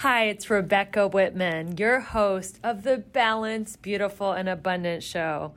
Hi, it's Rebecca Whitman, your host of the Balanced, Beautiful, and Abundant Show.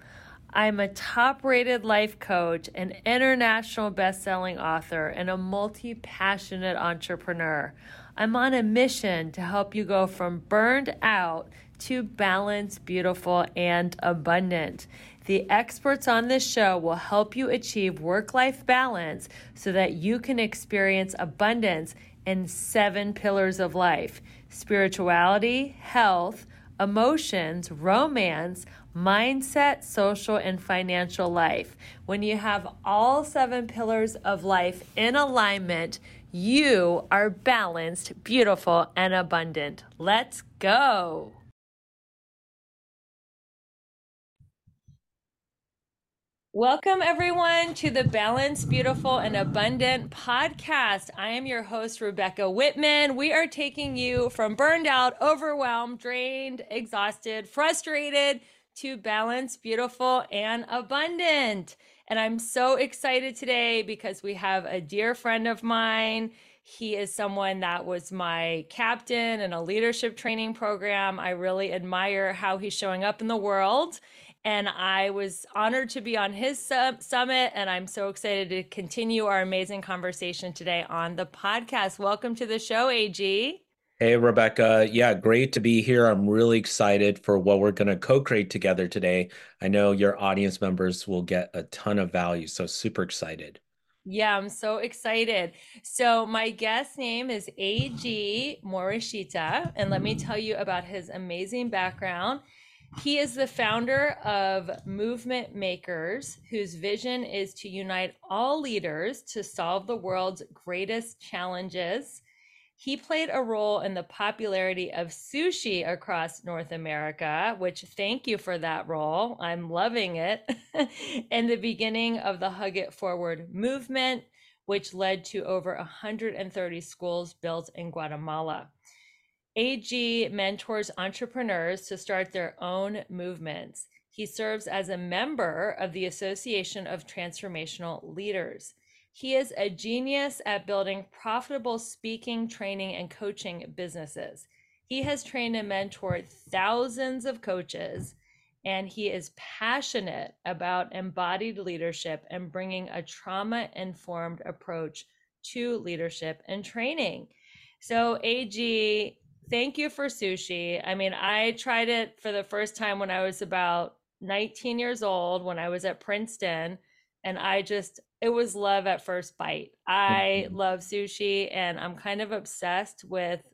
I'm a top rated life coach, an international best selling author, and a multi passionate entrepreneur. I'm on a mission to help you go from burned out to balanced, beautiful, and abundant. The experts on this show will help you achieve work life balance so that you can experience abundance in seven pillars of life spirituality, health, emotions, romance, mindset, social, and financial life. When you have all seven pillars of life in alignment, you are balanced, beautiful, and abundant. Let's go. Welcome, everyone, to the Balanced, Beautiful, and Abundant podcast. I am your host, Rebecca Whitman. We are taking you from burned out, overwhelmed, drained, exhausted, frustrated to balanced, beautiful, and abundant. And I'm so excited today because we have a dear friend of mine. He is someone that was my captain in a leadership training program. I really admire how he's showing up in the world and I was honored to be on his summit. And I'm so excited to continue our amazing conversation today on the podcast. Welcome to the show, Eiji. Hey, Rebecca. Yeah, great to be here. I'm really excited for what we're going to co create together today. I know your audience members will get a ton of value. So, super excited. Yeah, I'm so excited. So, my guest name is Eiji Morishita, and let me tell you about his amazing background. He is the founder of Movement Makers, whose vision is to unite all leaders to solve the world's greatest challenges. He played a role in the popularity of sushi across North America, which thank you for that role. I'm loving it. and the beginning of the Hug It Forward movement, which led to over 130 schools built in Guatemala. Eiji mentors entrepreneurs to start their own movements. He serves as a member of the Association of Transformational Leaders. He is a genius at building profitable speaking, training, and coaching businesses. He has trained and mentored thousands of coaches, and he is passionate about embodied leadership and bringing a trauma informed approach to leadership and training. So, Eiji, thank you for sushi. I mean, I tried it for the first time when I was about 19 years old when I was at Princeton and I just it was love at first bite. I mm-hmm. love sushi and I'm kind of obsessed with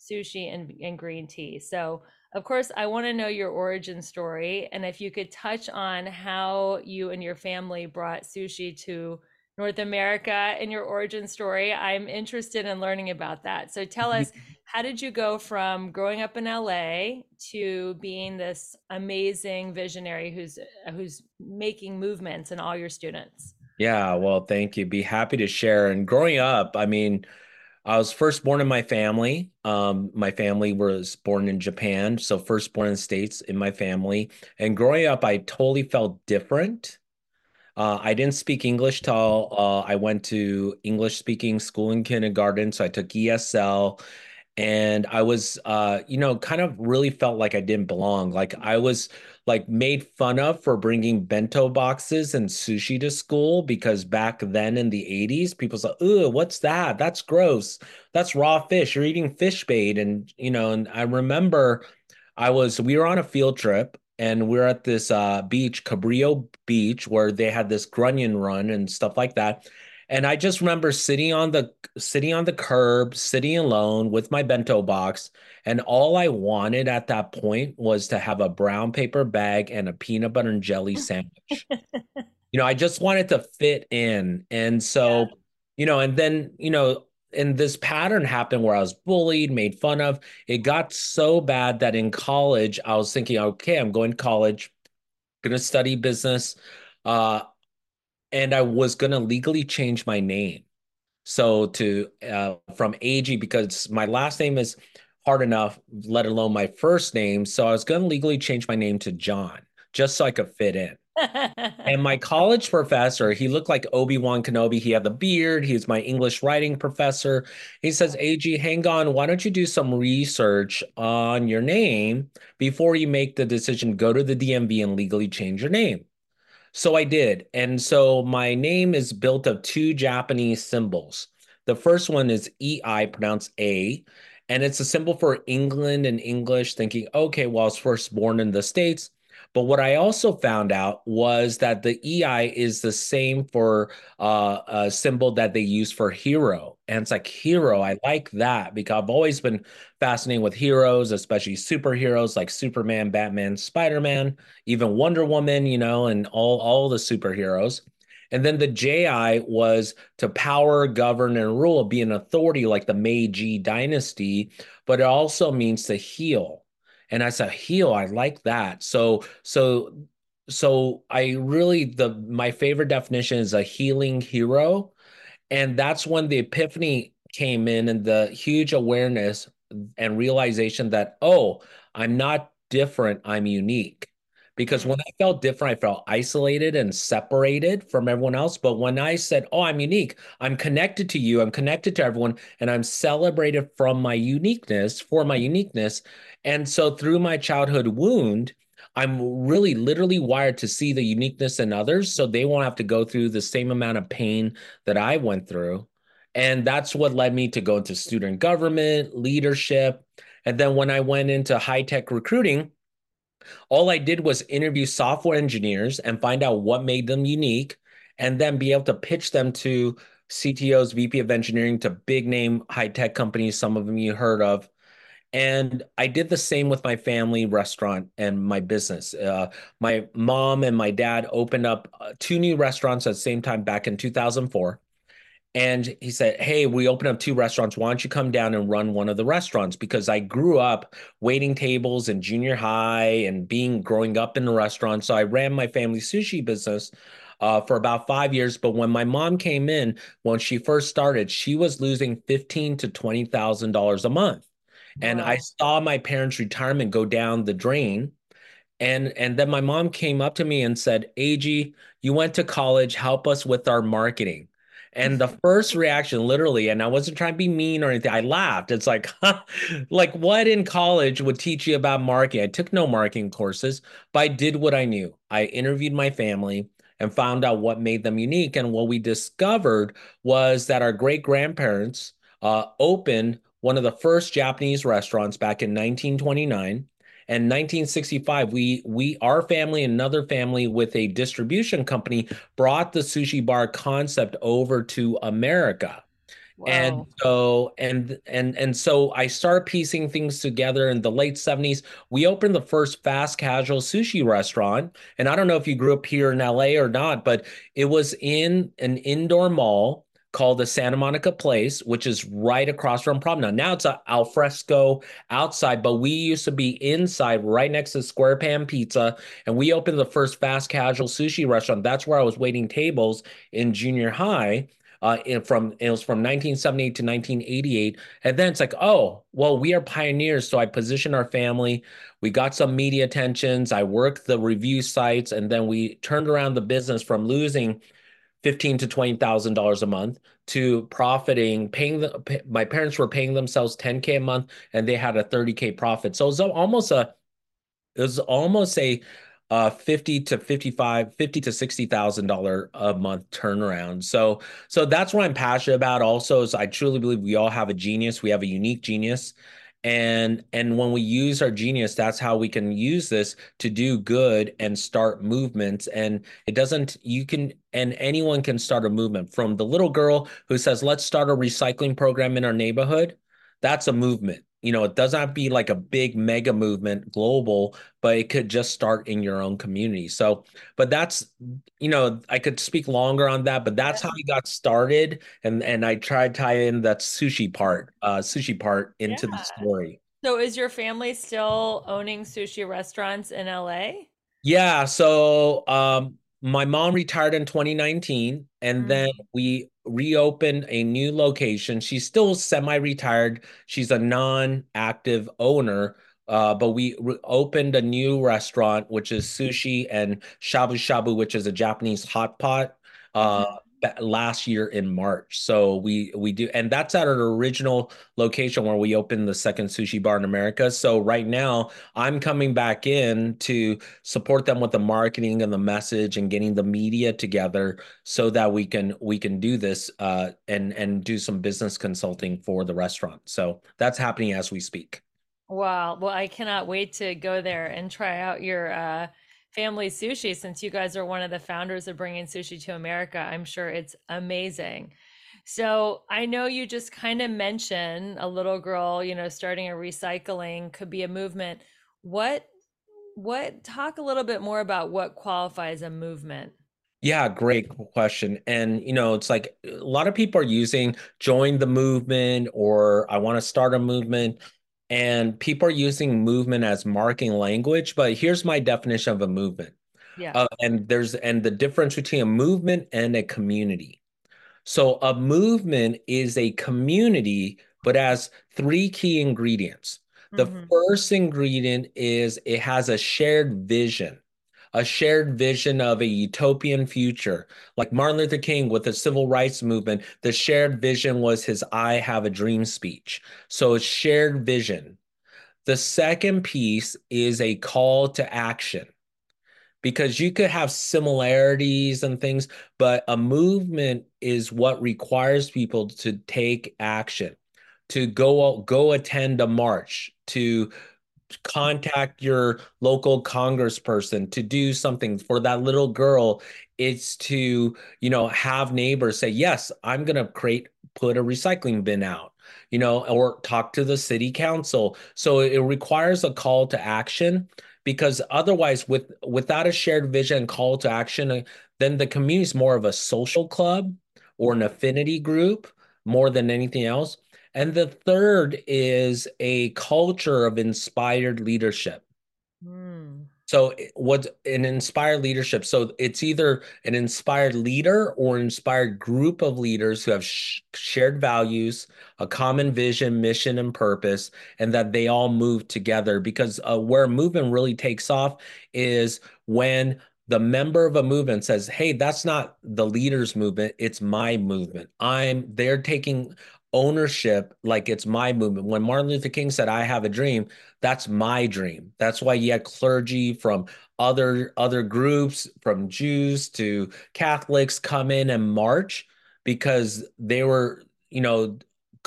sushi and, and green tea. So, of course, I want to know your origin story and if you could touch on how you and your family brought sushi to North America and your origin story. I'm interested in learning about that. So, tell us how did you go from growing up in LA to being this amazing visionary who's who's making movements in all your students? Yeah, well, thank you. Be happy to share. And growing up, I mean, I was first born in my family. Um, my family was born in Japan, so first born in the States in my family. And growing up, I totally felt different. Uh, I didn't speak English till uh, I went to English speaking school in kindergarten. So I took ESL and I was, uh, you know, kind of really felt like I didn't belong. Like I was like made fun of for bringing bento boxes and sushi to school because back then in the 80s, people said, "Ooh, what's that? That's gross. That's raw fish. You're eating fish bait." And you know, and I remember I was we were on a field trip and we we're at this uh, beach, Cabrillo Beach, where they had this grunion run and stuff like that. And I just remember sitting on the sitting on the curb, sitting alone with my bento box, and all I wanted at that point was to have a brown paper bag and a peanut butter and jelly sandwich. you know, I just wanted to fit in. And so, yeah. you know, and then, you know, and this pattern happened where I was bullied, made fun of. It got so bad that in college, I was thinking, okay, I'm going to college, going to study business. Uh, and I was gonna legally change my name. So to uh, from Eiji because my last name is hard enough, let alone my first name. So I was gonna legally change my name to John just so I could fit in. And my college professor, he looked like Obi-Wan Kenobi. He had the beard. He's my English writing professor. He says, Eiji, hang on. Why don't you do some research on your name before you make the decision, go to the DMV and legally change your name? So I did. And so my name is built of two Japanese symbols. The first one is EI, pronounced A, and it's a symbol for England and English, thinking, okay, well, I was first born in the States. But what I also found out was that the EI is the same for uh, a symbol that they use for hero. And it's like hero, I like that because I've always been fascinated with heroes, especially superheroes like Superman, Batman, Spider-Man, even Wonder Woman, you know, and all, all the superheroes. And then the JI was to power, govern, and rule, be an authority like the Meiji dynasty, but it also means to heal and as a heel i like that so so so i really the my favorite definition is a healing hero and that's when the epiphany came in and the huge awareness and realization that oh i'm not different i'm unique because when mm-hmm. I felt different, I felt isolated and separated from everyone else. But when I said, Oh, I'm unique, I'm connected to you, I'm connected to everyone, and I'm celebrated from my uniqueness for my uniqueness. And so through my childhood wound, I'm really literally wired to see the uniqueness in others so they won't have to go through the same amount of pain that I went through. And that's what led me to go into student government, leadership. And then when I went into high tech recruiting, all I did was interview software engineers and find out what made them unique and then be able to pitch them to CTOs, VP of engineering to big name high tech companies, some of them you heard of. And I did the same with my family restaurant and my business. Uh, my mom and my dad opened up uh, two new restaurants at the same time back in 2004. And he said, Hey, we opened up two restaurants. Why don't you come down and run one of the restaurants? Because I grew up waiting tables in junior high and being growing up in the restaurant. So I ran my family sushi business uh, for about five years. But when my mom came in, when she first started, she was losing fifteen to twenty thousand dollars a month. Wow. And I saw my parents' retirement go down the drain. And and then my mom came up to me and said, Eiji, you went to college, help us with our marketing. And the first reaction, literally, and I wasn't trying to be mean or anything, I laughed. It's like, huh? like what in college would teach you about marketing? I took no marketing courses, but I did what I knew. I interviewed my family and found out what made them unique. And what we discovered was that our great grandparents uh, opened one of the first Japanese restaurants back in 1929 and 1965, we we our family, another family with a distribution company, brought the sushi bar concept over to America. Wow. And so and and and so I start piecing things together in the late 70s. We opened the first fast casual sushi restaurant. And I don't know if you grew up here in LA or not, but it was in an indoor mall called the Santa Monica Place, which is right across from Promenade. Now it's a alfresco outside, but we used to be inside right next to Square Pan Pizza. And we opened the first fast casual sushi restaurant. That's where I was waiting tables in junior high. Uh, from it was from 1978 to 1988, and then it's like, oh, well, we are pioneers. So I positioned our family. We got some media attentions. I worked the review sites, and then we turned around the business from losing fifteen to twenty thousand dollars a month to profiting paying the my parents were paying themselves 10k a month and they had a 30k profit. So it was almost a it was almost a uh 50 to 55 50 to 60 thousand dollar a month turnaround. So so that's what i'm passionate about. Also is i truly believe we all have a genius. We have a unique genius and and when we use our genius that's how we can use this to do good and start movements. And it doesn't you can and anyone can start a movement from the little girl who says let's start a recycling program in our neighborhood. That's a movement you know it does not be like a big mega movement global but it could just start in your own community. So but that's you know i could speak longer on that but that's how I got started. And and i tried tie in that sushi part uh sushi part into yeah. the story. So is your family still owning sushi restaurants in la yeah so um my mom retired in 2019 and mm-hmm. then we reopened a new location she's still semi-retired she's a non-active owner uh, but we re- opened a new restaurant, which is sushi and shabu shabu, which is a Japanese hot pot. Uh, Mhm. Last year in March. So we we do and that's at our original location where we opened the second sushi bar in America. So right now I'm coming back in to support them with the marketing and the message and getting the media together so that we can we can do this uh and and do some business consulting for the restaurant. So that's happening as we speak. Wow. Well, I cannot wait to go there and try out your uh, family sushi since you guys are one of the founders of bringing sushi to America. I'm sure it's amazing. So I know you just kind of mentioned a little girl, you know, starting a recycling could be a movement. What, what, talk a little bit more about what qualifies a movement. Yeah, great question. And you know, it's like a lot of people are using join the movement or I want to start a movement. And people are using movement as marking language, but here's my definition of a movement. Yeah. Uh, and there's and the difference between a movement and a community. So a movement is a community, but has three key ingredients. The hmm first ingredient is it has a shared vision a shared vision of a utopian future. Like Martin Luther King with the civil rights movement, the shared vision was his I have a dream speech. So it's shared vision. The second piece is a call to action because you could have similarities and things, but a movement is what requires people to take action, to go go attend a march, to contact your local congressperson to do something for that little girl. It's to you know have neighbors say yes i'm going to create put a recycling bin out you know or talk to the city council. So it requires a call to action because otherwise with without a shared vision and call to action uh, then the community is more of a social club or an affinity group more than anything else and the third is a culture of inspired leadership. Mm. So, what's an inspired leadership? So, it's either an inspired leader or an inspired group of leaders who have sh shared values, a common vision, mission, and purpose, and that they all move together. Because uh, where movement really takes off is when the member of a movement says, Hey, that's not the leader's movement, it's my movement. I'm, they're taking ownership like it's my movement. When Martin Luther King said, I have a dream, that's my dream. That's why you had clergy from other other groups, from Jews to Catholics come in and march because they were, you know,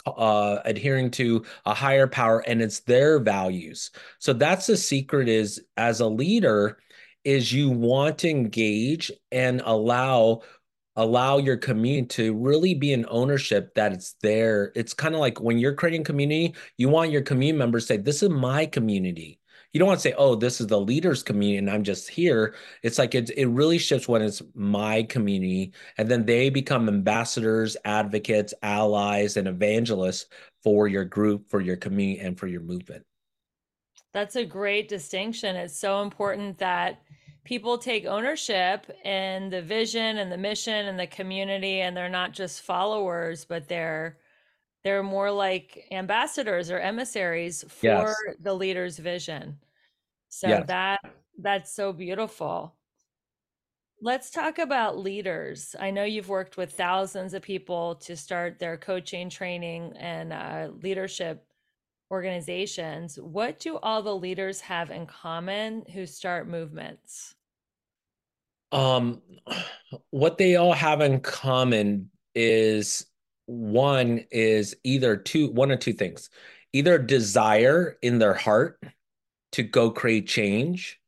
uh, adhering to a higher power and it's their values. So that's the secret is as a leader is you want to engage and allow allow your community to really be in ownership that it's there. It's kind of like when you're creating community, you want your community members to say, This is my community. You don't want to say, Oh, this is the leader's community and I'm just here. It's like it, it really shifts when it's my community. And then they become ambassadors, advocates, allies, and evangelists for your group, for your community, and for your movement. That's a great distinction. It's so important that people take ownership in the vision and the mission and the community and they're not just followers, but they're they're more like ambassadors or emissaries for Yes. the leader's vision. So Yes. that that's so beautiful. Let's talk about leaders. I know you've worked with thousands of people to start their coaching, training, and uh, leadership organizations. What do all the leaders have in common who start movements? Um, what they all have in common is one is either two, one or two things, either desire in their heart to go create change.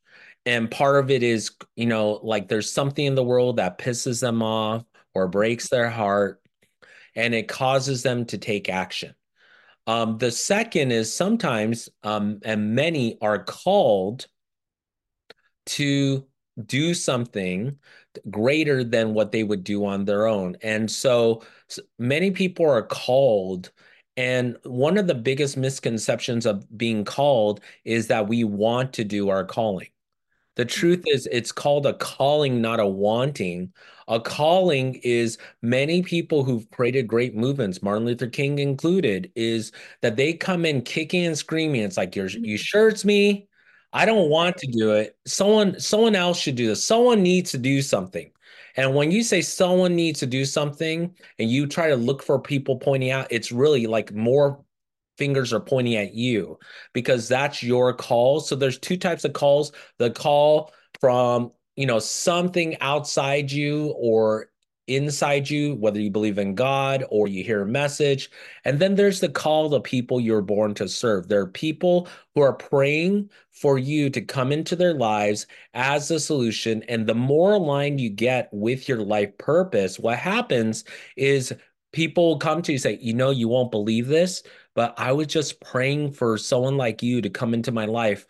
And part of it is, you know, like there's something in the world that pisses them off or breaks their heart, and it causes them to take action. Um, the second is sometimes, um, and many are called to do something greater than what they would do on their own. And so many people are called. And one of the biggest misconceptions of being called is that we want to do our calling. The truth is, it's called a calling, not a wanting. A calling is many people who've created great movements, Martin Luther King included, is that they come in kicking and screaming. It's like you're you mm-hmm. sure it's me? I don't want to do it. Someone someone else should do this. Someone needs to do something. And when you say someone needs to do something and you try to look for people pointing out, it's really like more fingers are pointing at you because that's your call. So there's two types of calls. The call from, you know, something outside you or inside you, whether you believe in God or you hear a message. And then there's the call the people you're born to serve. There are people who are praying for you to come into their lives as a solution. And the more aligned you get with your life purpose, what happens is people come to you say, you know, you won't believe this, but I was just praying for someone like you to come into my life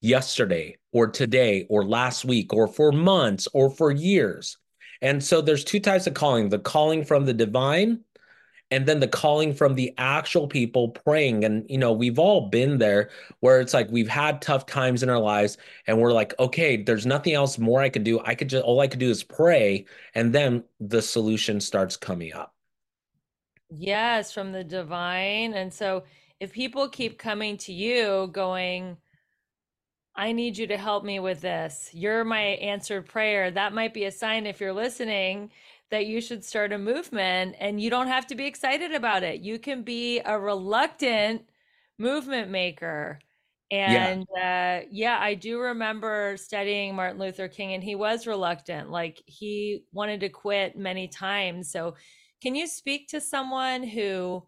yesterday or today or last week or for months or for years. And so there's two types of calling the calling from the divine and then the calling from the actual people praying. And, you know, we've all been there where it's like we've had tough times in our lives and we're like, okay, there's nothing else more I could do. I could just, all I could do is pray. And then the solution starts coming up. Yes, from the divine. And so if people keep coming to you going, I need you to help me with this. You're my answered prayer. That might be a sign if you're listening that you should start a movement and you don't have to be excited about it. You can be a reluctant movement maker. And yeah. Uh, yeah, I do remember studying Martin Luther King and he was reluctant. Like he wanted to quit many times. So, can you speak to someone who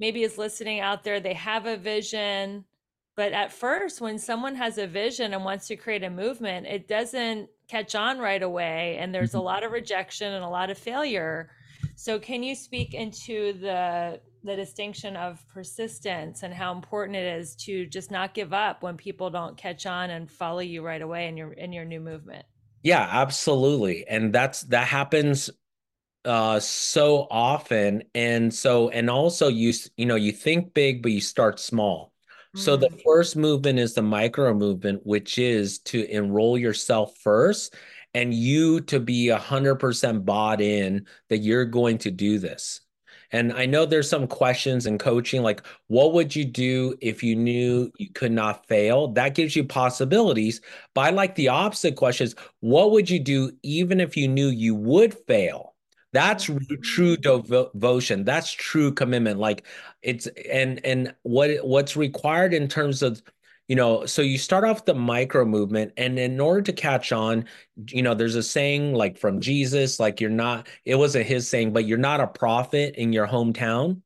maybe is listening out there? They have a vision, but at first, when someone has a vision and wants to create a movement, it doesn't catch on right away. And there's mm-hmm. a lot of rejection and a lot of failure. So can you speak into the the distinction of persistence and how important it is to just not give up when people don't catch on and follow you right away in your in your new movement? Yeah, absolutely. And that's that happens uh so often and so and also you you know you think big but you start small so the mm. first movement is the micro movement, which is to enroll yourself first and you to be 100% bought in that you're going to do this. And I know there's some questions in coaching like, what would you do if you knew you could not fail? That gives you possibilities. But I like the opposite questions. What would you do even if you knew you would fail? That's true devotion. That's true commitment. Like it's and and what what's required in terms of you know so you start off the micro movement and in order to catch on you know there's a saying like from jesus like you're not it wasn't his saying but you're not a prophet in your hometown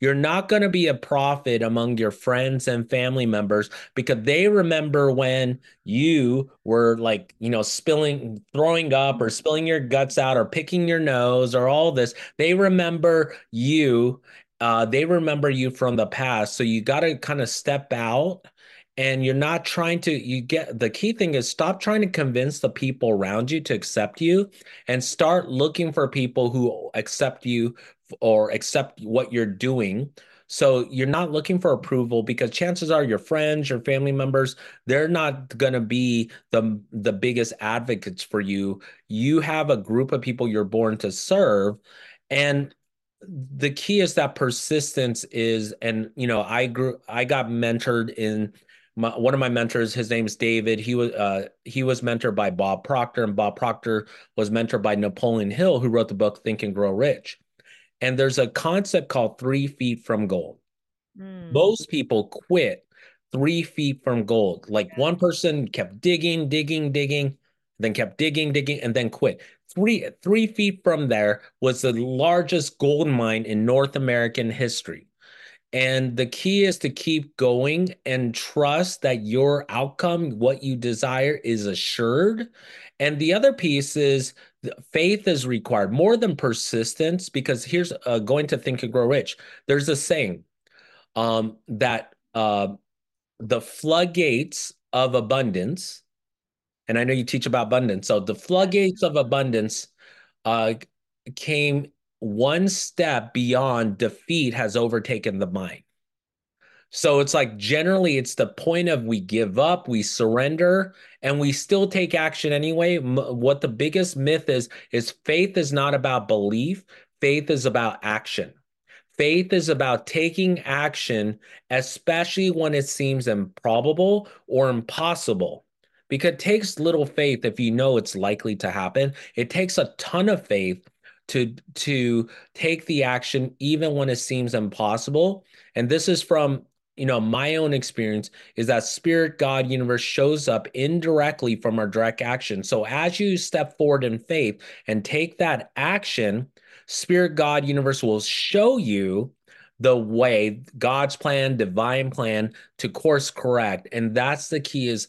you're not going to be a prophet among your friends and family members because they remember when you were like, you know, spilling, throwing up or spilling your guts out or picking your nose or all this. They remember you. Uh, they remember you from the past. So you got to kind of step out and you're not trying to you get the key thing is stop trying to convince the people around you to accept you and start looking for people who accept you or accept what you're doing. So you're not looking for approval because chances are your friends, your family members, they're not going to be the the biggest advocates for you. You have a group of people you're born to serve and the key is that persistence is and you know I grew I got mentored in my, one of my mentors his name's David he was uh, he was mentored by Bob Proctor and Bob Proctor was mentored by Napoleon Hill who wrote the book Think and Grow Rich and there's a concept called three feet from gold. Mm. Most people quit three feet from gold. Like yeah. one person kept digging, digging, digging, then kept digging, digging, and then quit. Three three feet from there was the largest gold mine in North American history. And the key is to keep going and trust that your outcome, what you desire, is assured. And the other piece is faith is required more than persistence because here's uh, going to think and grow rich. There's a saying um, that uh, the floodgates of abundance, and I know you teach about abundance. So the floodgates of abundance uh, came one step beyond defeat has overtaken the mind. So it's like generally it's the point of we give up, we surrender, and we still take action anyway. What the biggest myth is is faith is not about belief, faith is about action. Faith is about taking action, especially when it seems improbable or impossible. Because it takes little faith if you know it's likely to happen. It takes a ton of faith to to take the action even when it seems impossible. And this is from you know my own experience is that spirit god universe shows up indirectly from our direct action so as you step forward in faith and take that action Spirit God universe will show you the way God's plan, divine plan to course correct. And that's the key is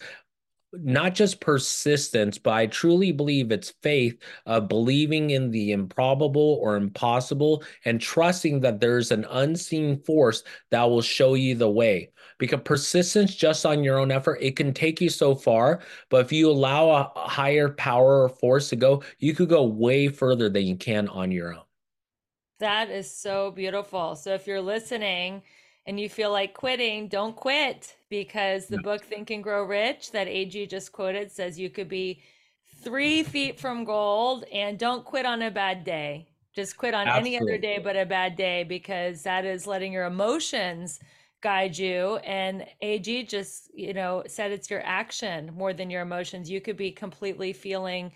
not just persistence, but I truly believe it's faith of believing in the improbable or impossible and trusting that there's an unseen force that will show you the way. Because persistence just on your own effort, it can take you so far. But if you allow a higher power or force to go, you could go way further than you can on your own. That is so beautiful. So if you're listening and you feel like quitting, don't quit because the book Think and Grow Rich that Eiji just quoted says you could be three feet from gold and don't quit on a bad day. Just quit on Absolutely. any other day but a bad day because that is letting your emotions guide you. And Eiji just, you know, said it's your action more than your emotions. You could be completely feeling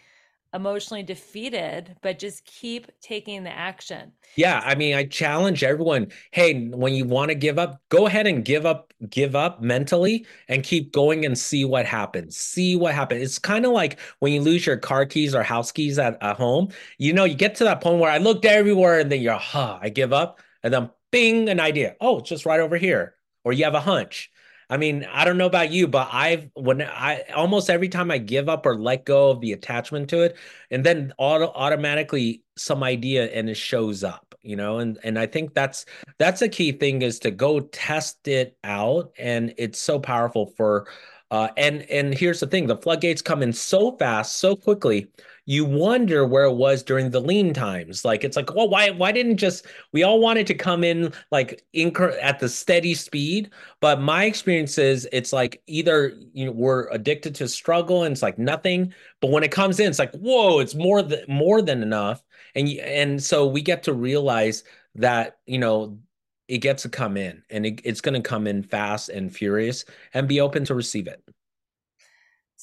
emotionally defeated, but just keep taking the action. Yeah, I mean, I challenge everyone, hey, when you want to give up, go ahead and give up give up mentally and keep going and see what happens. See what happens. It's kind of like when you lose your car keys or house keys at, at home. You know, you get to that point where I looked everywhere and then you're, huh, I give up. And then bing, an idea. Oh, it's just right over here. Or you have a hunch. I mean, I don't know about you, but I've when I almost every time I give up or let go of the attachment to it, and then auto, automatically some idea and it shows up, you know, and and I think that's that's a key thing is to go test it out, and it's so powerful for. Uh, and and here's the thing: the floodgates come in so fast, so quickly you wonder where it was during the lean times. Like it's like, well, why why didn't just we all wanted to come in like incur at the steady speed? But my experience is it's like either you know we're addicted to struggle and it's like nothing, but when it comes in, it's like whoa, it's more than more than enough. And and so we get to realize that you know it gets to come in and it, it's going to come in fast and furious and be open to receive it.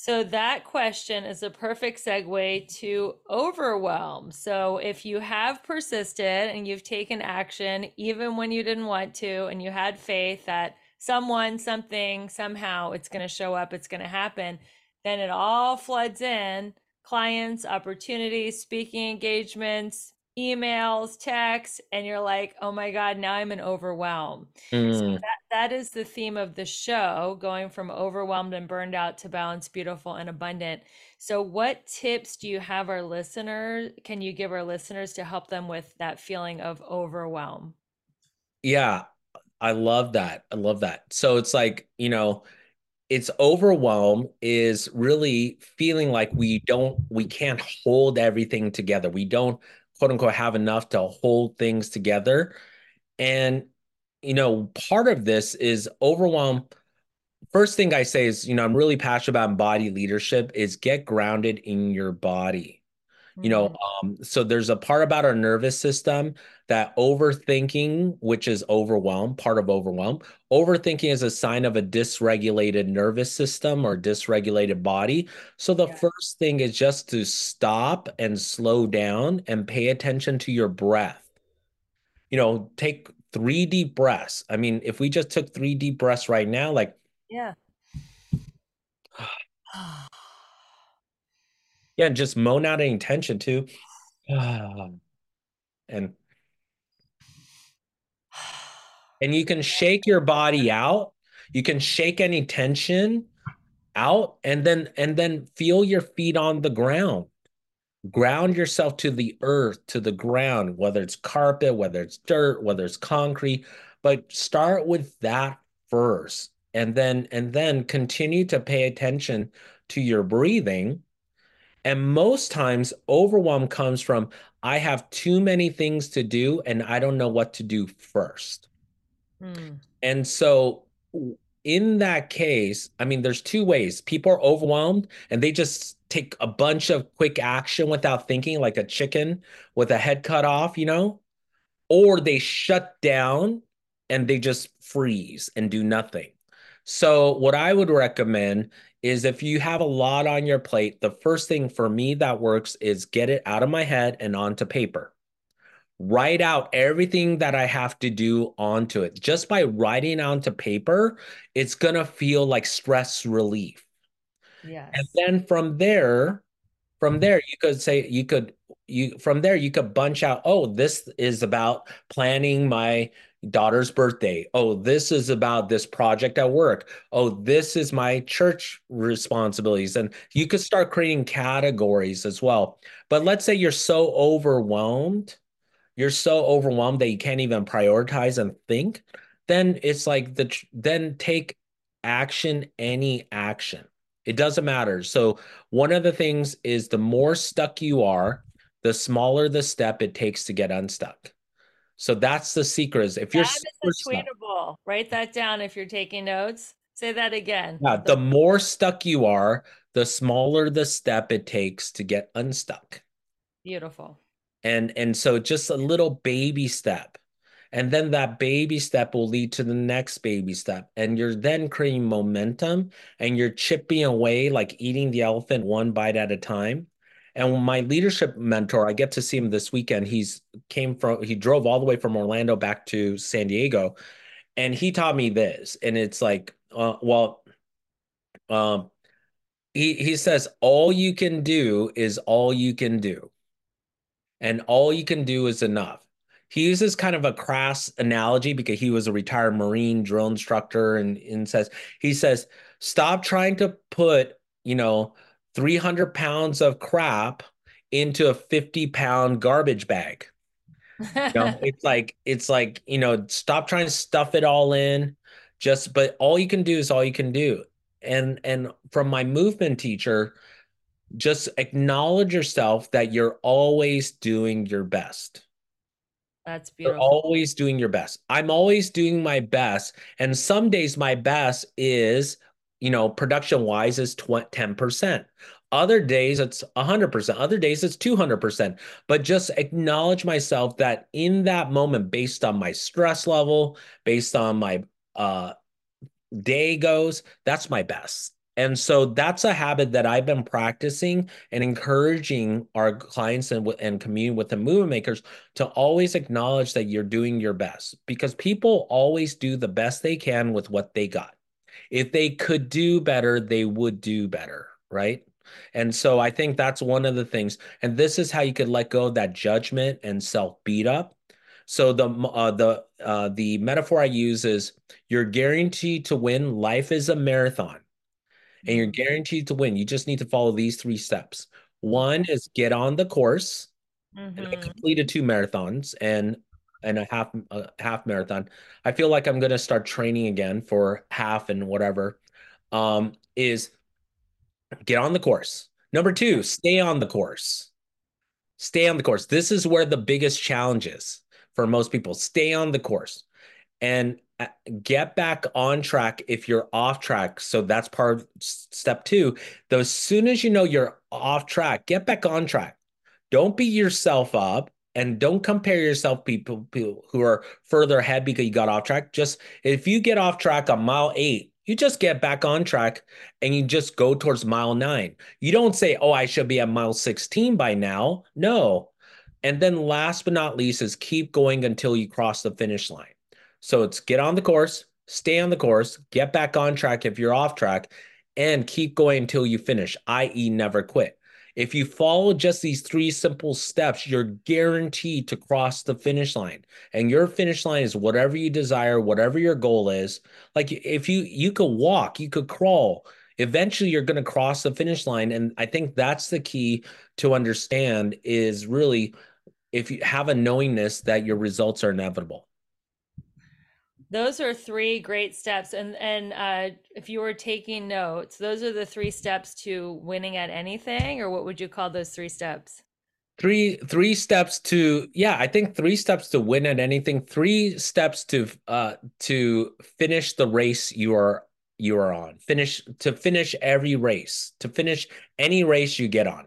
So that question is a perfect segue to overwhelm. So if you have persisted and you've taken action, even when you didn't want to, and you had faith that someone, something, somehow it's going to show up, it's going to happen, then it all floods in clients, opportunities, speaking engagements, emails, texts, and you're like, oh my God, now I'm in overwhelm. Mm. So that, that is the theme of the show, going from overwhelmed and burned out to balanced, beautiful, and abundant. So, what tips do you have our listeners? Can you give our listeners to help them with that feeling of overwhelm? Yeah, I love that. I love that. So, it's like, you know, it's overwhelm is really feeling like we don't we can't hold everything together we don't quote unquote have enough to hold things together. And, you know, part of this is overwhelm. First thing I say is, you know, I'm really passionate about body leadership is get grounded in your body you know mm-hmm. um, so there's a part about our nervous system that overthinking which is overwhelm part of overwhelm overthinking is a sign of a dysregulated nervous system or dysregulated body so the yeah. first thing is just to stop and slow down and pay attention to your breath you know take three deep breaths i mean if we just took three deep breaths right now like yeah Yeah, and just moan out any tension too. and and you can shake your body out. You can shake any tension out and then and then feel your feet on the ground. Ground yourself to the earth, to the ground, whether it's carpet, whether it's dirt, whether it's concrete, but start with that first and then and then continue to pay attention to your breathing and most times, overwhelm comes from I have too many things to do and I don't know what to do first. Hmm. And so in that case, I mean, there's two ways. People are overwhelmed and they just take a bunch of quick action without thinking, like a chicken with a head cut off, you know, or they shut down and they just freeze and do nothing. So, what I would recommend is if you have a lot on your plate, the first thing for me that works is get it out of my head and onto paper write out everything that I have to do onto it. Just by writing onto paper, it's going to feel like stress relief. Yes. And then from there, from there you could say you could you from there you could bunch out, oh, this is about planning my daughter's birthday. Oh, this is about this project at work. Oh, this is my church responsibilities. And you could start creating categories as well. But let's say you're so overwhelmed you're so overwhelmed that you can't even prioritize and think, then it's like the then take action, any action. It doesn't matter. So one of the things is the more stuck you are, the smaller the step it takes to get unstuck. So that's the secret. Is if you're that is tweetable, write that down if you're taking notes. Say that again. Yeah, the more stuck you are, the smaller the step it takes to get unstuck. Beautiful and and so just a little baby step and then that baby step will lead to the next baby step. And you're then creating momentum and you're chipping away like eating the elephant one bite at a time. And my leadership mentor i get to see him this weekend. He's came from he drove all the way from orlando back to san diego. And he taught me this. And it's like uh, well um he he says all you can do is all you can do. And all you can do is enough. He uses kind of a crass analogy because he was a retired Marine drill instructor and, and says, he says, stop trying to put, you know, 300 pounds of crap into a 50 pound garbage bag. you know, it's like, it's like, you know, stop trying to stuff it all in just, but all you can do is all you can do. And, and from my movement teacher, just acknowledge yourself that you're always doing your best. That's beautiful. You're always doing your best. I'm always doing my best. And some days my best is, you know, production wise is 10%. Other days it's 100%. Other days it's 200%. But just acknowledge myself that in that moment, based on my stress level, based on my uh, day goes, that's my best. And so that's a habit that I've been practicing and encouraging our clients and, and community with the movement makers to always acknowledge that you're doing your best because people always do the best they can with what they got. If they could do better, they would do better, right? And so I think that's one of the things. And this is how you could let go of that judgment and self beat up. So the uh, the uh, the metaphor I use is you're guaranteed to win. Life is a marathon and you're guaranteed to win. You just need to follow these three steps. One is get on the course. Mm-hmm. And I mm-hmm. completed two marathons and and a half a half marathon. I feel like I'm gonna start training again for half and whatever. Um, is get on the course. Number two, stay on the course. Stay on the course. This is where the biggest challenge is for most people. Stay on the course. And get back on track if you're off track. So that's part of step two. Though as soon as you know you're off track, get back on track. Don't beat yourself up and don't compare yourself people, people who are further ahead because you got off track. Just if you get off track on mile eight, you just get back on track and you just go towards mile nine. You don't say, Oh, I should be at mile 16 by now. No. And then last but not least is keep going until you cross the finish line. So it's get on the course, stay on the course, get back on track if you're off track, and keep going until you finish, i.e., never quit. If you follow just these three simple steps, you're guaranteed to cross the finish line. And your finish line is whatever you desire, whatever your goal is. Like if you you could walk, you could crawl, eventually you're going to cross the finish line and I think that's the key to understand is really if you have a knowingness that your results are inevitable. Those are three great steps. And and uh, if you were taking notes, those are the three steps to winning at anything, or what would you call those three steps? Three three steps to yeah, I think three steps to win at anything, three steps to uh to finish the race you are you are on. Finish to finish every race, to finish any race you get on.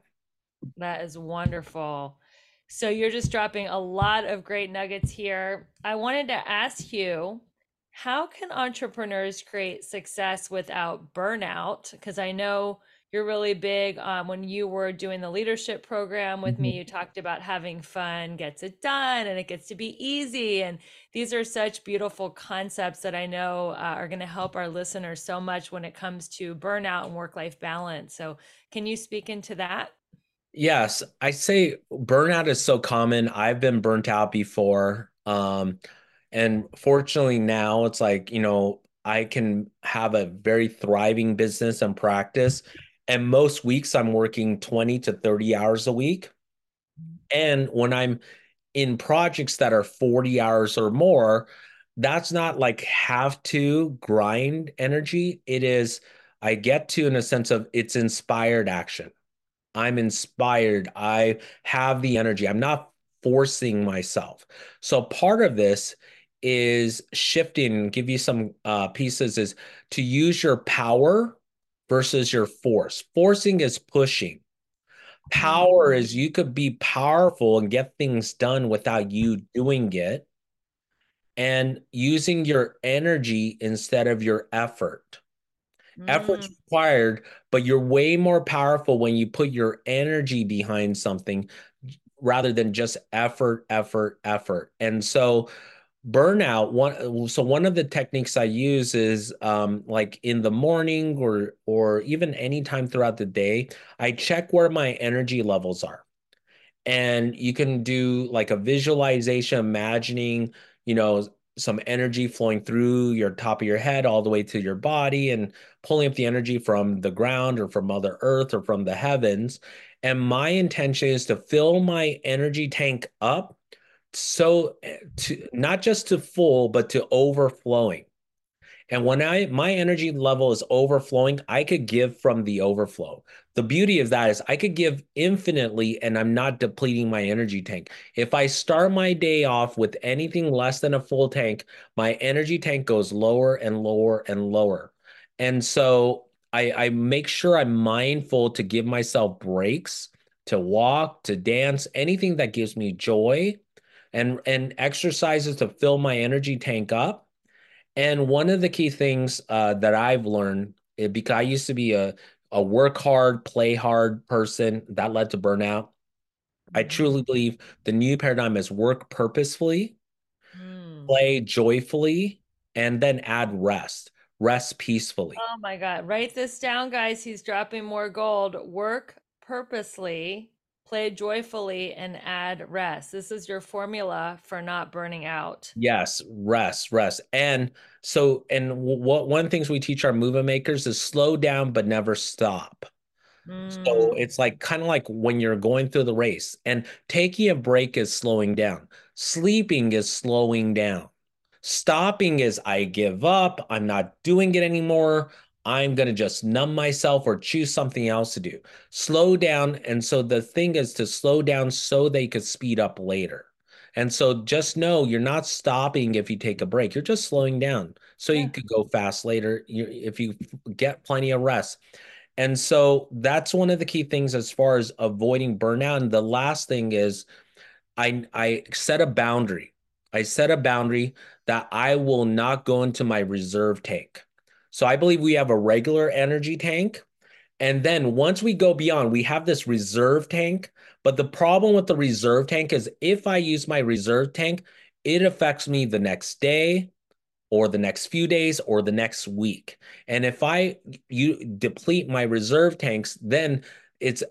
That is wonderful. So you're just dropping a lot of great nuggets here. I wanted to ask you how can entrepreneurs create success without burnout? Because I know you're really big um, when you were doing the leadership program with mm-hmm. me you talked about having fun gets it done and it gets to be easy and these are such beautiful concepts that i know uh, are going to help our listeners so much when it comes to burnout and work life balance so can you speak into that yes i say burnout is so common i've been burnt out before um, and fortunately now it's like you know I can have a very thriving business and practice and most weeks I'm working 20 to 30 hours a week. And when I'm in projects that are 40 hours or more, that's not like have to grind energy. It is, I get to in a sense of it's inspired action. I'm inspired. I have the energy. I'm not forcing myself. So part of this is shifting, give you some uh, pieces, is to use your power versus your force. Forcing is pushing. Power is you could be powerful and get things done without you doing it and using your energy instead of your effort. Mm. Effort's required, but you're way more powerful when you put your energy behind something rather than just effort, effort, effort. And so burnout one so one of the techniques i use is um like in the morning or or even anytime throughout the day i check where my energy levels are. And you can do like a visualization imagining you know some energy flowing through your top of your head all the way to your body and pulling up the energy from the ground or from mother earth or from the heavens. And my intention is to fill my energy tank up so eh, to not just to full but to overflowing. And when i my energy level is overflowing i could give from the overflow. The beauty of that is i could give infinitely and i'm not depleting my energy tank. If i start my day off with anything less than a full tank my energy tank goes lower and lower and lower. And so i i make sure i'm mindful to give myself breaks to walk to dance anything that gives me joy and and exercises to fill my energy tank up. And one of the key things uh, that I've learned, eh, because I used to be a a work hard, play hard person, that led to burnout. I mm-hmm. truly believe the new paradigm is work purposefully, mm. play joyfully, and then add rest. Rest peacefully. Oh my God. Write this down, guys. He's dropping more gold. Work purposely, play joyfully and add rest. This is your formula for not burning out. Yes, rest, rest. And so, and what one things we teach our movement makers is slow down but never stop. Mm. So it's like kind of like when you're going through the race and taking a break is slowing down. Sleeping is slowing down. Stopping is I give up. I'm not doing it anymore. I'm going to just numb myself or choose something else to do. Slow down. And so the thing is to slow down so they could speed up later. And so just know you're not stopping if you take a break. You're just slowing down so yeah. you could go fast later you, if you get plenty of rest. And so that's one of the key things as far as avoiding burnout. And the last thing is I I set a boundary. I set a boundary that I will not go into my reserve tank. So I believe we have a regular energy tank. And then once we go beyond, we have this reserve tank. But the problem with the reserve tank is if I use my reserve tank, it affects me the next day or the next few days or the next week. And if I you deplete my reserve tanks, then it's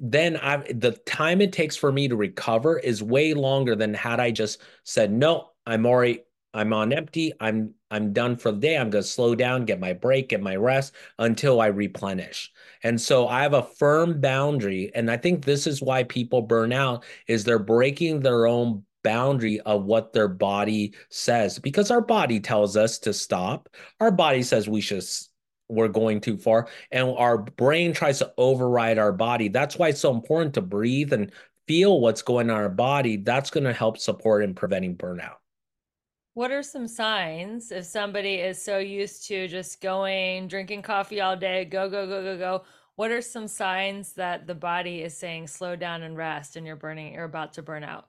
then I the time it takes for me to recover is way longer than had I just said no, I'm already I'm on empty. I'm I'm done for the day. I'm going to slow down, get my break, get my rest until I replenish. And so I have a firm boundary and I think this is why people burn out is they're breaking their own boundary of what their body says because our body tells us to stop. Our body says we should we're going too far and our brain tries to override our body. That's why it's so important to breathe and feel what's going on in our body, that's going to help support in preventing burnout. What are some signs if somebody is so used to just going, drinking coffee all day, go, go, go, go, go? What are some signs that the body is saying slow down and rest and you're burning, you're about to burn out?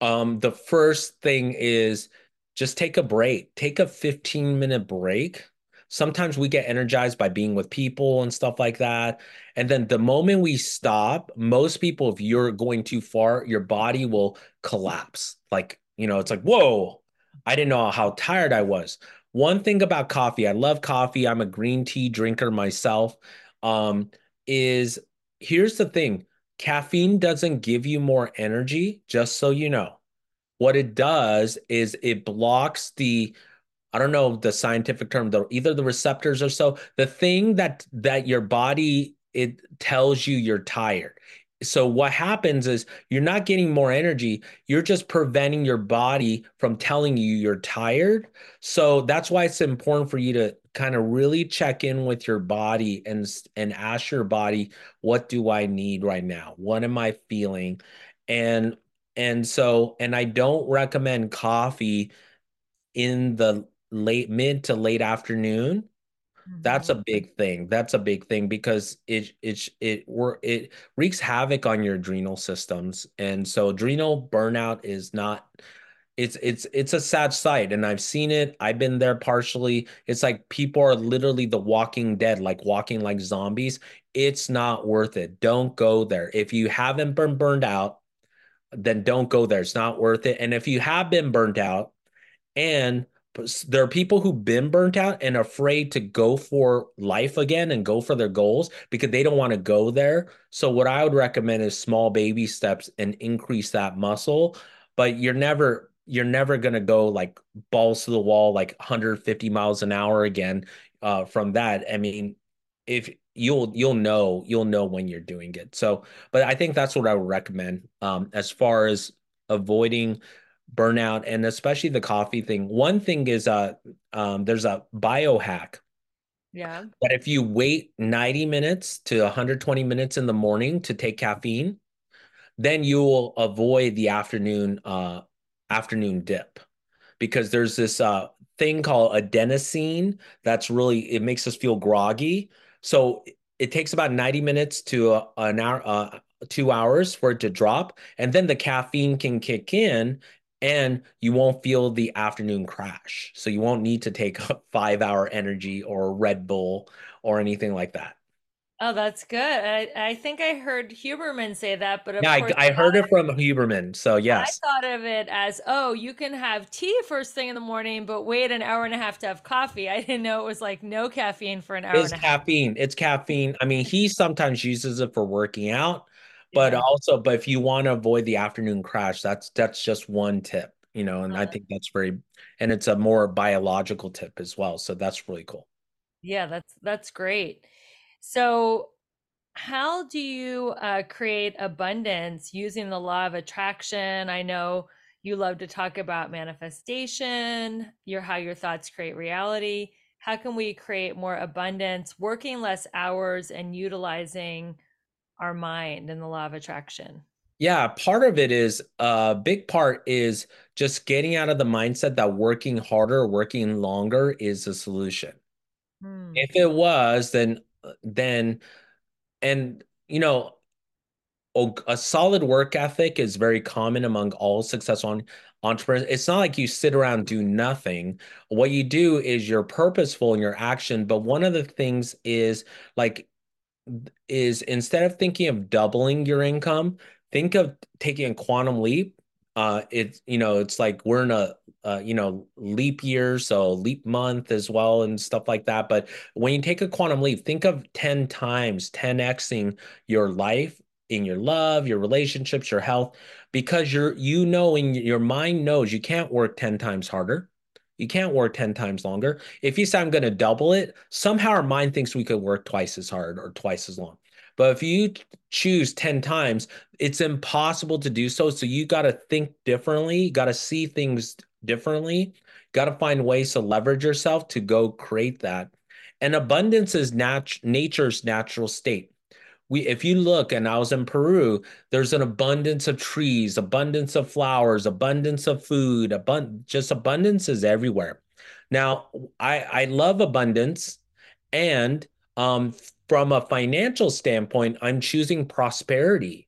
Um, the first thing is just take a break, take a 15 minute break. Sometimes we get energized by being with people and stuff like that. And then the moment we stop, most people, if you're going too far, your body will collapse. Like, you know, it's like, whoa, I didn't know how tired I was. One thing about coffee, I love coffee. I'm a green tea drinker myself. Um, is here's the thing caffeine doesn't give you more energy, just so you know. What it does is it blocks the I don't know the scientific term, though, either the receptors or so, the thing that that your body it tells you you're tired. So what happens is you're not getting more energy, you're just preventing your body from telling you you're tired. So that's why it's important for you to kind of really check in with your body and and ask your body, what do I need right now? What am I feeling? And and so and I don't recommend coffee in the late mid to late afternoon that's a Mhm. big thing. That's a big thing because it it it it wreaks havoc on your adrenal systems. And so adrenal burnout is not it's it's it's a sad sight and I've seen it. I've been there partially. It's like people are literally the walking dead, like walking like zombies. It's not worth it. Don't go there. If you haven't been burned out, then don't go there. It's not worth it. And if you have been burned out and there are people who've been burnt out and afraid to go for life again and go for their goals because they don't want to go there. So what I would recommend is small baby steps and increase that muscle, but you're never you're never going to go like balls to the wall like 150 miles an hour again uh, from that. I mean, if you'll you'll know you'll know when you're doing it. So, but I think that's what I would recommend um, as far as avoiding burnout and especially the coffee thing. One thing is uh um there's a biohack Yeah. But if you wait 90 minutes to 120 minutes in the morning to take caffeine, then you will avoid the afternoon uh afternoon dip because there's this uh thing called adenosine that's really it makes us feel groggy. So it takes about 90 minutes to uh, an hour uh, two hours for it to drop and then the caffeine can kick in and you won't feel the afternoon crash. So you won't need to take a five hour energy or Red Bull or anything like that. Oh, that's good. I, I think I heard Huberman say that, but of Yeah, course, I, I heard it from Huberman. So yes, I thought of it as, oh, you can have tea first thing in the morning, but wait an hour and a half to have coffee. I didn't know it was like no caffeine for an hour it's and a half. caffeine. It's caffeine. I mean, he sometimes uses it for working out, but Yeah. also, but if you want to avoid the afternoon crash, that's that's just one tip, you know, and I Uh, think that's very, and it's a more biological tip as well. So that's really cool. yeah, that's that's great. So, how do you uh, create abundance using the law of attraction? I know you love to talk about manifestation, your how your thoughts create reality. How can we create more abundance, working less hours and utilizing our mind and the law of attraction? Yeah, part of it is a uh, big part is just getting out of the mindset that working harder, working longer is the solution. Hmm. If it was, then then and you know, a, a solid work ethic is very common among all successful entrepreneurs. It's not like you sit around do nothing. What you do is you're purposeful in your action, but one of the things is like is instead of thinking of doubling your income, think of taking a quantum leap. Uh, it's you know, it's like we're in a uh, you know leap year, so leap month as well and stuff like that. But when you take a quantum leap, think of 10 times, 10xing your life in your love, your relationships, your health, because you're you know in your mind knows you can't work 10 times harder. You can't work 10 times longer. If you say I'm going to double it, somehow our mind thinks we could work twice as hard or twice as long. But if you choose 10 times, it's impossible to do so. So you got to think differently, got to see things differently, got to find ways to leverage yourself to go create that. And abundance is nat- nature's natural state. We if you look and I was in Peru, there's an abundance of trees, abundance of flowers, abundance of food, abund just abundance is everywhere. Now, I I love abundance and um from a financial standpoint, I'm choosing prosperity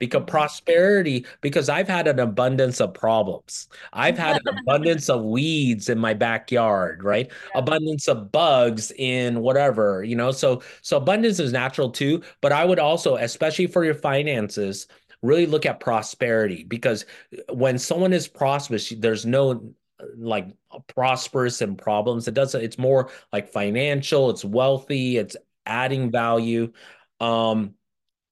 because prosperity because I've had an abundance of problems. I've had an abundance of weeds in my backyard, right? Yeah. Abundance of bugs in whatever, you know. So so abundance is natural too, but I would also, especially for your finances, really look at prosperity because uh, when someone is prosperous, there's no uh, like uh, prosperous and problems. It doesn't, it's more like financial, it's wealthy, it's adding value. Um,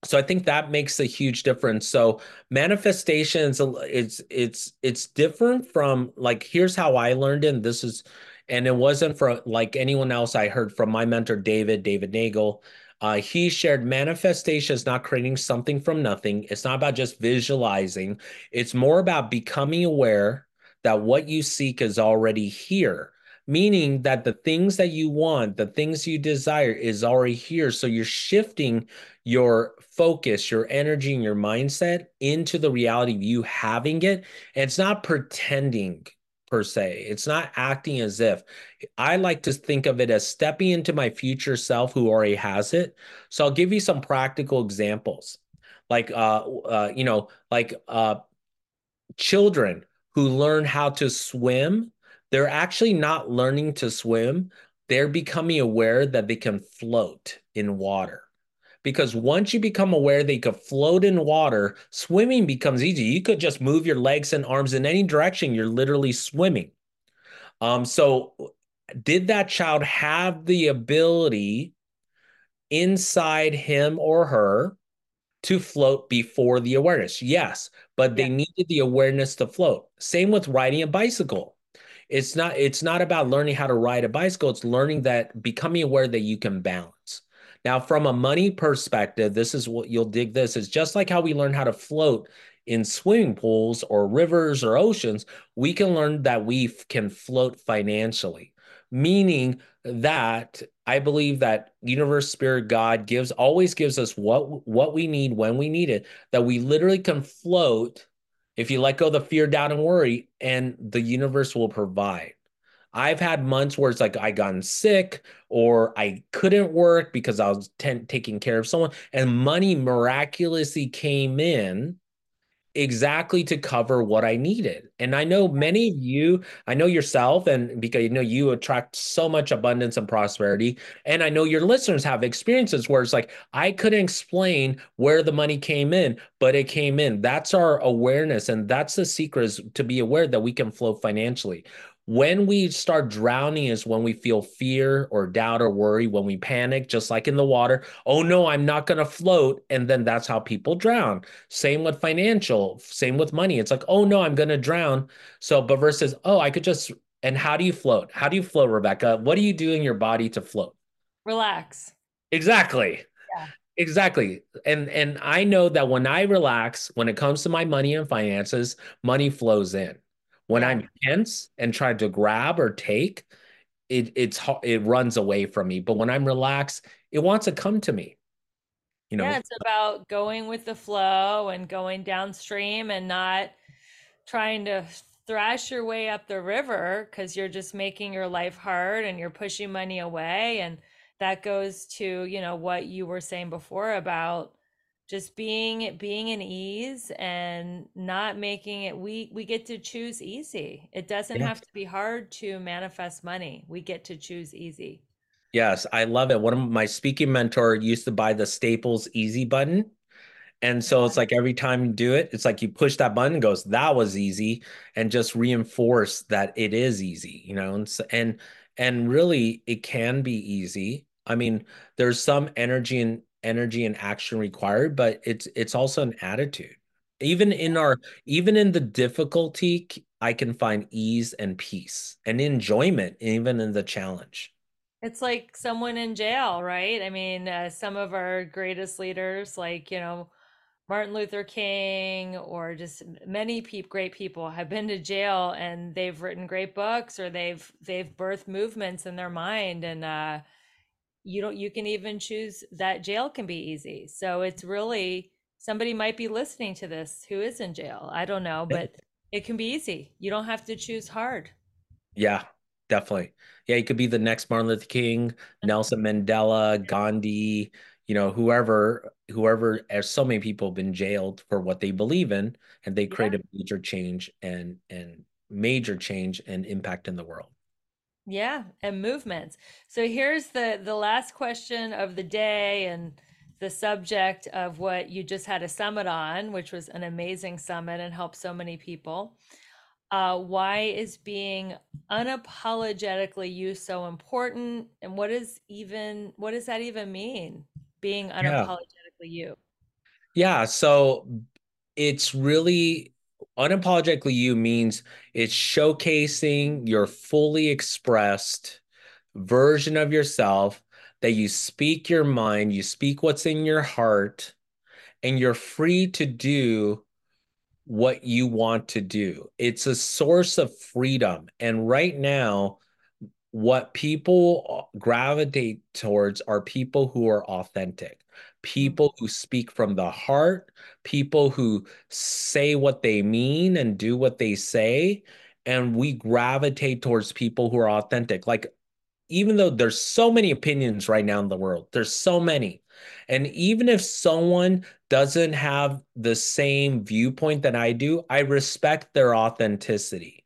so I think that makes a huge difference. So manifestations, it's it's it's different from like here's how I learned it. And this is, and it wasn't for like anyone else I heard from my mentor David, David Nagel. Uh, he shared manifestation is not creating something from nothing. It's not about just visualizing. It's more about becoming aware that what you seek is already here meaning that the things that you want, the things you desire is already here. So you're shifting your focus, your energy, and your mindset into the reality of you having it. And it's not pretending per se, it's not acting as if. I like to think of it as stepping into my future self who already has it. So I'll give you some practical examples. Like, uh, uh, you know, like uh, children who learn how to swim, they're actually not learning to swim. They're becoming aware that they can float in water. Because once you become aware they could float in water, swimming becomes easy. You could just move your legs and arms in any direction. You're literally swimming. Um, so did that child have the ability inside him or her to float before the awareness? Yes, but they Yeah. needed the awareness to float. Same with riding a bicycle. It's not it's not about learning how to ride a bicycle, it's learning that becoming aware that you can balance. Now, from a money perspective, this is what you'll dig this is just like how we learn how to float in swimming pools or rivers or oceans, we can learn that we can float financially, meaning that I believe that universe spirit God gives always gives us what what we need when we need it that we literally can float if you let go the fear doubt and worry and the universe will provide I've had months where it's like I gotten sick or I couldn't work because I was taking care of someone and money miraculously came in exactly to cover what I needed. And I know many of you, I know yourself, and because you know you attract so much abundance and prosperity. And I know your listeners have experiences where it's like, I couldn't explain where the money came in, but it came in. That's our awareness. And that's the secret is to be aware that we can flow financially. When we start drowning is when we feel fear or doubt or worry, when we panic, just like in the water. Oh no, I'm not going to float. And then that's how people drown. Same with financial, same with money. It's like, oh no, I'm going to drown. So, but versus, oh, I could just, and how do you float? How do you float, Rebecca? What do you do in your body to float? Relax. Exactly. Yeah. Exactly. And and I know that when I relax, when it comes to my money and finances, money flows in. When Yeah. I'm tense and trying to grab or take, it it's it runs away from me. But when I'm relaxed, it wants to come to me. You know, Yeah, it's about going with the flow and going downstream and not trying to thrash your way up the river because you're just making your life hard and you're pushing money away. And that goes to, you know, what you were saying before about just being being in ease and not making it we we get to choose easy. It doesn't yeah. have to be hard to manifest money. We get to choose easy. Yes, I love it. One of my speaking mentor used to buy the Staples Easy button. And so it's like every time you do it, it's like you push that button, goes, that was easy, and just reinforce that it is easy, you know, and so, and and really it can be easy. I mean, there's some energy and energy and action required, but it's it's also an attitude. Even in our even in the difficulty, I can find ease and peace and enjoyment, even in the challenge. It's like someone in jail, right? I mean, uh, some of our greatest leaders, like, you know, Martin Luther King or just many peop great people have been to jail and they've written great books or they've they've birthed movements in their mind and uh you don't you can even choose that jail can be easy. So it's really somebody might be listening to this who is in jail i don't know but it can be easy. You don't have to choose hard. Yeah definitely. Yeah you could be the next martin luther king mm-hmm. nelson mandela gandhi you know whoever whoever as so many people have been jailed for what they believe in and they create yeah. a major change and and major change and impact in the world yeah, and movements. So here's the the last question of the day and the subject of what you just had a summit on, which was an amazing summit and helped so many people. Uh, why is being unapologetically you so important, and what is even what does that even mean? Being unapologetically yeah. you. Yeah, so it's really unapologetically you means it's showcasing your fully expressed version of yourself that you speak your mind, you speak what's in your heart, and you're free to do what you want to do. It's a source of freedom. And right now, what people gravitate towards are people who are authentic people who speak from the heart, people who say what they mean and do what they say. And we gravitate towards people who are authentic. Like, even though there's so many opinions right now in the world, there's so many. And even if someone doesn't have the same viewpoint that I do, I respect their authenticity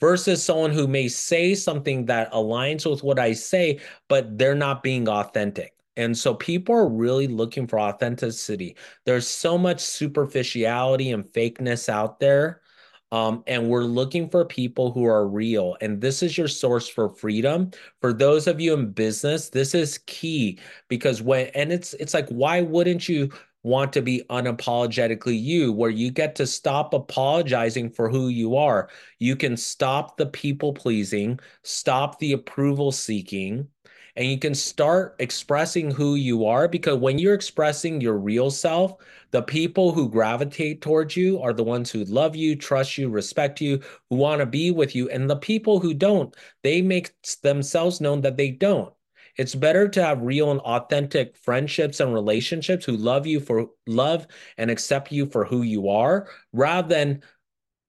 versus someone who may say something that aligns with what I say, but they're not being authentic. And so people are really looking for authenticity. There's so much superficiality and fakeness out there. Um, and we're looking for people who are real. And this is your source for freedom. For those of you in business, this is key because when, and it's, it's like, why wouldn't you want to be unapologetically you, where you get to stop apologizing for who you are? You can stop the people pleasing, stop the approval seeking and you can start expressing who you are because when you're expressing your real self, the people who gravitate towards you are the ones who love you, trust you, respect you, who want to be with you. And the people who don't, they make themselves known that they don't. It's better to have real and authentic friendships and relationships who love you for love and accept you for who you are rather than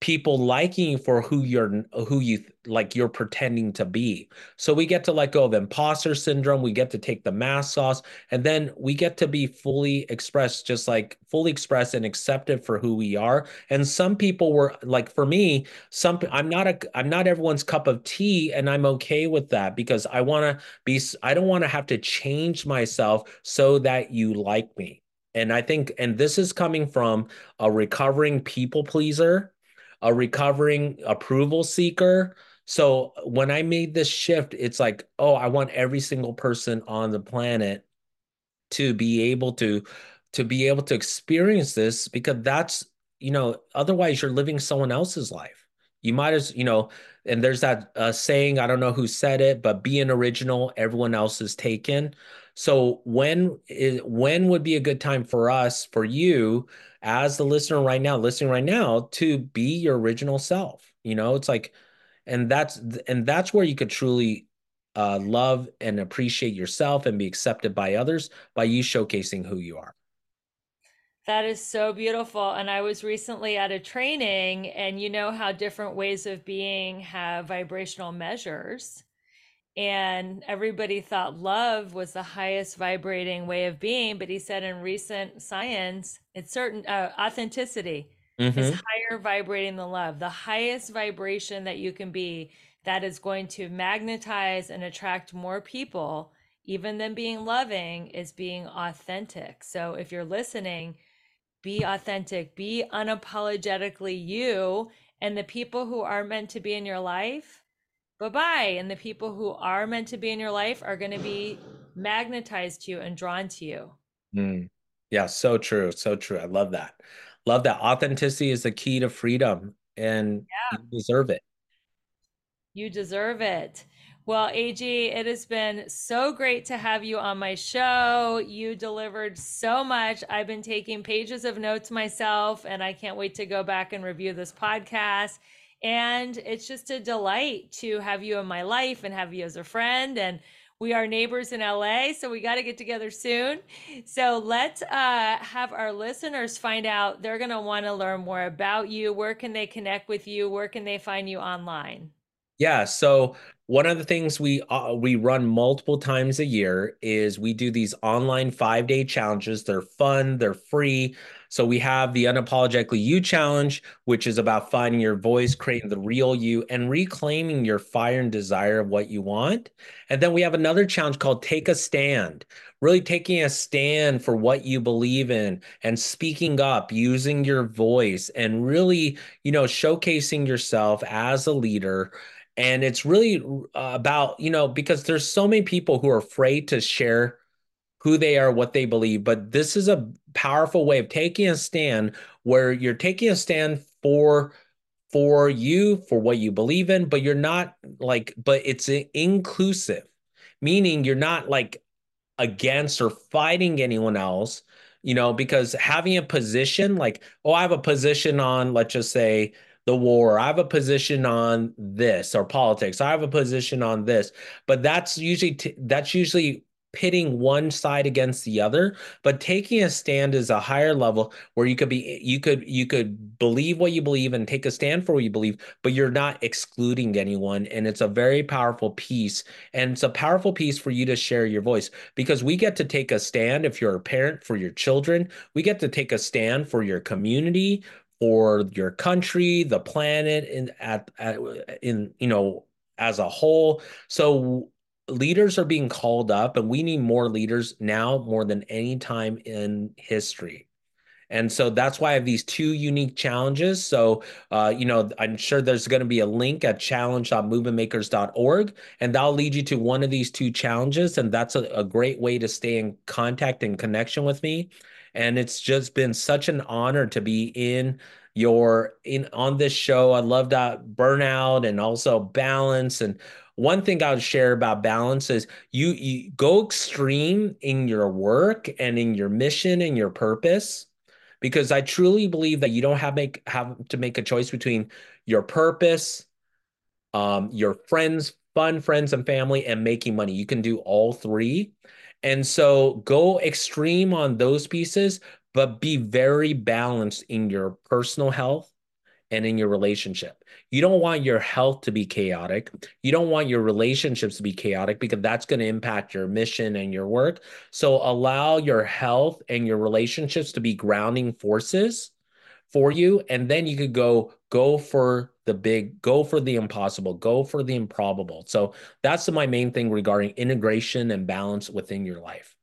people liking you for who you're who you like you're pretending to be. So we get to let go of imposter syndrome we get to take the mask off and then we get to be fully expressed just like fully expressed and accepted for who we are. And some people were like for me some i'm not a i'm not everyone's cup of tea and i'm okay with that because i want to be i don't want to have to change myself so that you like me. And i think and this is coming from a recovering people pleaser a recovering approval seeker. So when I made this shift, it's like, oh, I want every single person on the planet to be able to to be able to experience this because that's, you know, otherwise you're living someone else's life. You might as, you know, and there's that uh, saying, I don't know who said it, but be an original, everyone else is taken. So when is, when would be a good time for us, for you, as the listener right now, listening right now, to be your original self? You know, it's like, and that's and that's where you could truly uh, love and appreciate yourself and be accepted by others by you showcasing who you are. That is so beautiful. And I was recently at a training, and you know how different ways of being have vibrational measures and everybody thought love was the highest vibrating way of being but he said in recent science it's certain uh, authenticity mm-hmm. is higher vibrating than love the highest vibration that you can be that is going to magnetize and attract more people even than being loving is being authentic so if you're listening be authentic be unapologetically you and the people who are meant to be in your life bye bye. And the people who are meant to be in your life are going to be magnetized to you and drawn to you. Mm. Yeah, so true. So true. I love that. Love that. Authenticity is the key to freedom, and yeah. you deserve it. You deserve it. Well, Eiji, it has been so great to have you on my show. You delivered so much. I've been taking pages of notes myself, and I can't wait to go back and review this podcast and it's just a delight to have you in my life and have you as a friend. And We are neighbors in LA, so we got to get together soon. So let's uh, have our listeners find out. They're going to want to learn more about you. Where can they connect with you? Where can they find you online? Yeah. So one of the things we uh, we run multiple times a year is we do these online five day challenges. They're fun. They're free. So we have the Unapologetically You Challenge, which is about finding your voice, creating the real you, and reclaiming your fire and desire of what you want. And then we have another challenge called Take a Stand, really taking a stand for what you believe in and speaking up, using your voice, and really, you know, showcasing yourself as a leader and it's really uh, about you know because there's so many people who are afraid to share who they are what they believe but this is a powerful way of taking a stand where you're taking a stand for for you for what you believe in but you're not like but it's inclusive meaning you're not like against or fighting anyone else you know because having a position like oh i have a position on let's just say the war. I have a position on this or politics. I have a position on this, but that's usually t- that's usually pitting one side against the other but taking a stand is a higher level where you could be you could you could believe what you believe and take a stand for what you believe but you're not excluding anyone and it's a very powerful piece and it's a powerful piece for you to share your voice because we get to take a stand if you're a parent for your children we get to take a stand for your community for your country, the planet, and at, at in you know as a whole. So leaders are being called up, and we need more leaders now more than any time in history. And so that's why I have these two unique challenges. So, uh, you know, I'm sure there's going to be a link at challenge.movementmakers.org, and that'll lead you to one of these two challenges. And that's a, a great way to stay in contact and connection with me and it's just been such an honor to be in your in on this show. I love that burnout and also balance. And one thing I would share about balance is you you go extreme in your work and in your mission and your purpose because I truly believe that you don't have make have to make a choice between your purpose, um, your friends, fun friends and family, and making money. You can do all three. And so go extreme on those pieces, but be very balanced in your personal health and in your relationship. You don't want your health to be chaotic. You don't want your relationships to be chaotic because that's going to impact your mission and your work. So allow your health and your relationships to be grounding forces for you and then you could go go for the big go for the impossible go for the improbable so that's my main thing regarding integration and balance within your life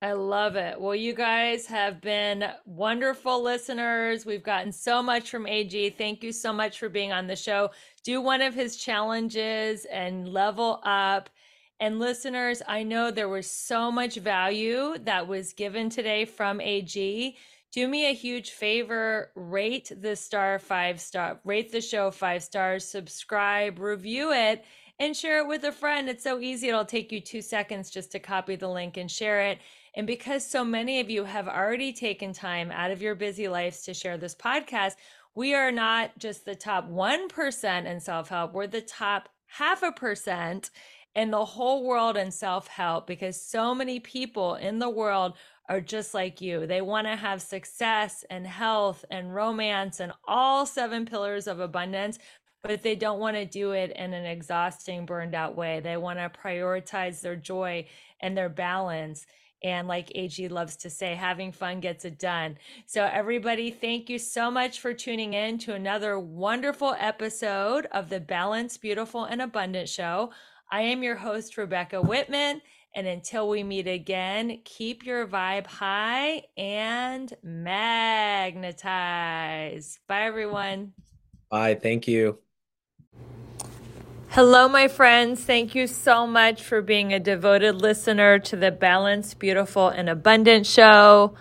I love it. Well, you guys have been wonderful listeners. We've gotten so much from Eiji. Thank you so much for being on the show. Do one of his challenges and level up. And listeners, I know there was so much value that was given today from Eiji do me a huge favor rate the star five star rate the show five stars subscribe review it and share it with a friend it's so easy it'll take you two seconds just to copy the link and share it and because so many of you have already taken time out of your busy lives to share this podcast we are not just the top 1% in self-help we're the top half a percent in the whole world in self-help because so many people in the world are just like you. They want to have success and health and romance and all seven pillars of abundance, but they don't want to do it in an exhausting, burned out way. They want to prioritize their joy and their balance. And like Eiji loves to say, having fun gets it done. So, everybody, thank you so much for tuning in to another wonderful episode of the Balanced, Beautiful, and Abundant Show. I am your host, Rebecca Whitman. And until we meet again, keep your vibe high and magnetize. Bye, everyone. Bye. Thank you. Hello, my friends. Thank you so much for being a devoted listener to the Balanced, Beautiful, and Abundant show.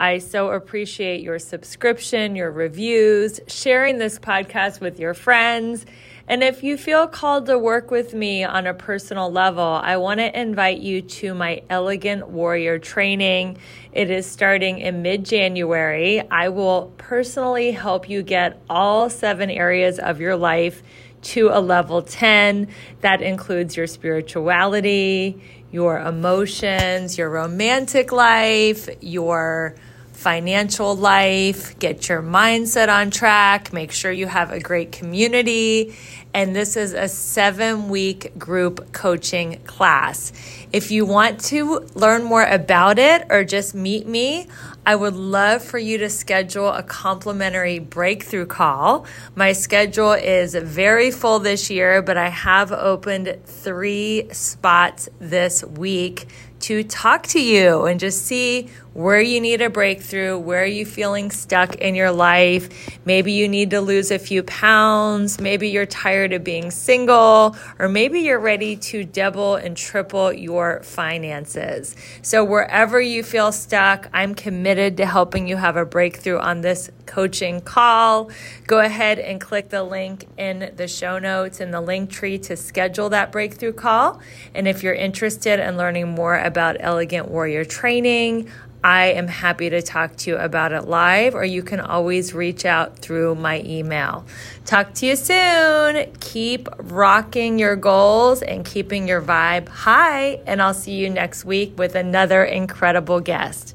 I so appreciate your subscription, your reviews, sharing this podcast with your friends and if you feel called to work with me on a personal level, I want to invite you to my Elegant Warrior training. It is starting in mid January. I will personally help you get all seven areas of your life to a level 10. That includes your spirituality, your emotions, your romantic life, your financial life, get your mindset on track, make sure you have a great community. And this is a seven week group coaching class. If you want to learn more about it or just meet me, I would love for you to schedule a complimentary breakthrough call. My schedule is very full this year, but I have opened three spots this week to talk to you and just see where you need a breakthrough, where are you feeling stuck in your life. Maybe you need to lose a few pounds, maybe you're tired of being single, or maybe you're ready to double and triple your finances. So, wherever you feel stuck, I'm committed to helping you have a breakthrough on this coaching call. Go ahead and click the link in the show notes in the link tree to schedule that breakthrough call. And if you're interested in learning more about Elegant Warrior training, I am happy to talk to you about it live, or you can always reach out through my email. Talk to you soon. Keep rocking your goals and keeping your vibe high, and I'll see you next week with another incredible guest.